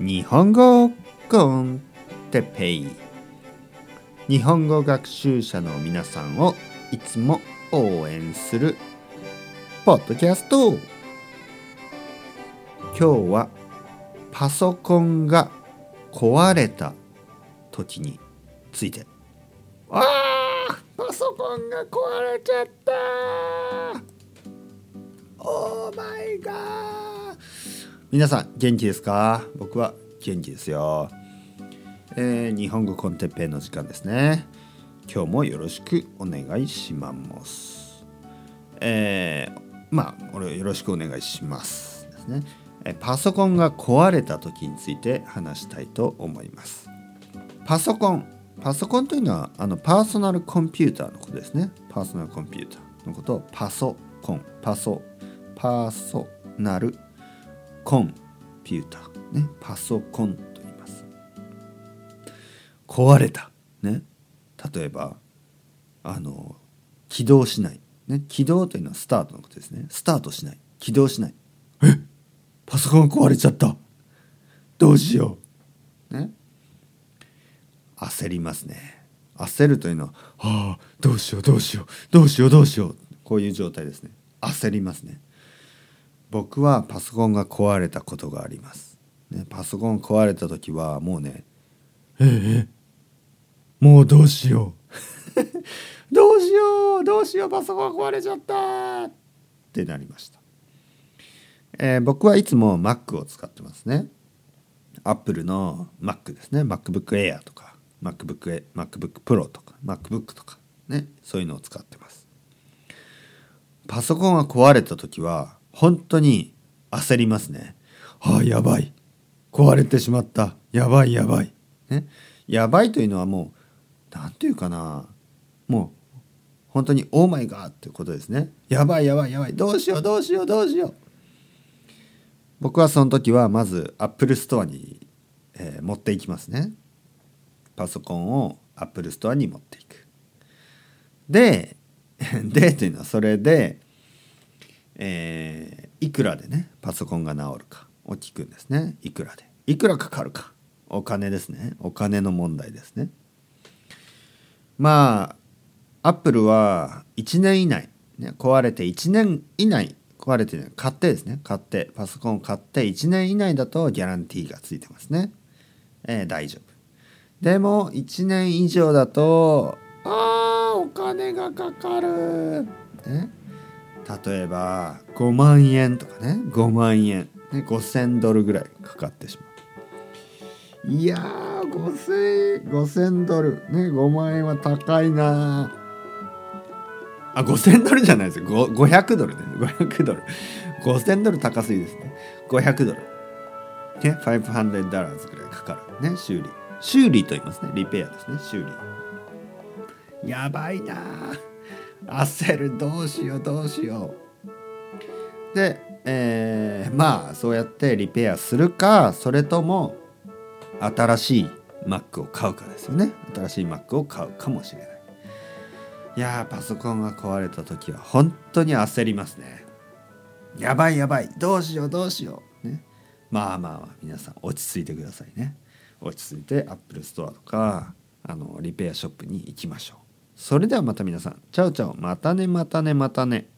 日本語コンテペイ。日本語学習者の皆さんをいつも応援するポッドキャスト。今日はパソコンが壊れた時について。あパソコンが壊れちゃった。オーマイガー皆さん元気ですか？僕は元気ですよ、えー、日本語コンテッペイの時間ですね。今日もよろしくお願いします。えー、まあ俺よろしくお願いしますですね。パソコンが壊れた時について話したいと思います。パソコンパソコンというのはあのパーソナルコンピューターのことですね。パーソナルコンピューターのことをパソコンパソパーソナルコンピューター、ね、パソコンと言います。壊れた、ね、例えばあの起動しない、ね、起動というのはスタートのことですね。スタートしない。起動しない。え？パソコン壊れちゃった。どうしよう。ね。焦りますね。焦るというのは「はあどうしようどうしようどうしようどうしよう」こういう状態ですね。焦りますね。僕はパソコンが壊れたことがあります、ね、パソコン壊れた時はもうねええもう どうしよう。どうしようどうしようパソコン壊れちゃったってなりました、えー、僕はいつも Mac を使ってますね。Apple の Mac ですね。MacBook Air とか MacBook, MacBook Pro とか MacBook とかねそういうのを使ってます。パソコンが壊れた時は本当に焦りますね。ああ、やばい。壊れてしまった。やばいやばい。ね。やばいというのはもう、何て言うかな。もう、本当にオーマイガーってことですね。やばいやばいやばい。どうしようどうしようどうしよう。僕はその時はまず Apple Store に、えー、持っていきますね。パソコンを Apple Store に持っていく。で、でというのはそれで、えー、いくらでねパソコンが治るか。を聞くんですね。いくらで。いくらかかるか。お金ですね。お金の問題ですね。まあアップルは1年以内、ね、壊れて1年以内。壊れて、ね、買ってですね。買って。パソコンを買って1年以内だとギャランティーがついてますね、えー、大丈夫。でも1年以上だとあーお金がかかる、ね、例えば5万円とかね。5万円、ね、5000ドルぐらいかかってしまう。いやー 5000, 5000ドル。ね5万円は高いなあ5000ドルじゃないですよ。500ドルね。500ドル。5000ドル高すぎですね。500ドル。ね500ダラーズぐらいかかる。ね修理。修理と言いますね。リペアですね。修理。やばいな焦る。どうしよう。どうしよう。で、えー、まあそうやってリペアするか。それとも新しい Mac を買うかですよね。新しい Mac を買うかもしれない。いやパソコンが壊れた時は本当に焦りますね。やばいやばい。どうしようどうしよう。ね。まあまあ皆さん落ち着いてくださいね。落ち着いて Apple Store とかあのリペアショップに行きましょう。それではまた皆さん。チャウチャウまたねまたねまたね。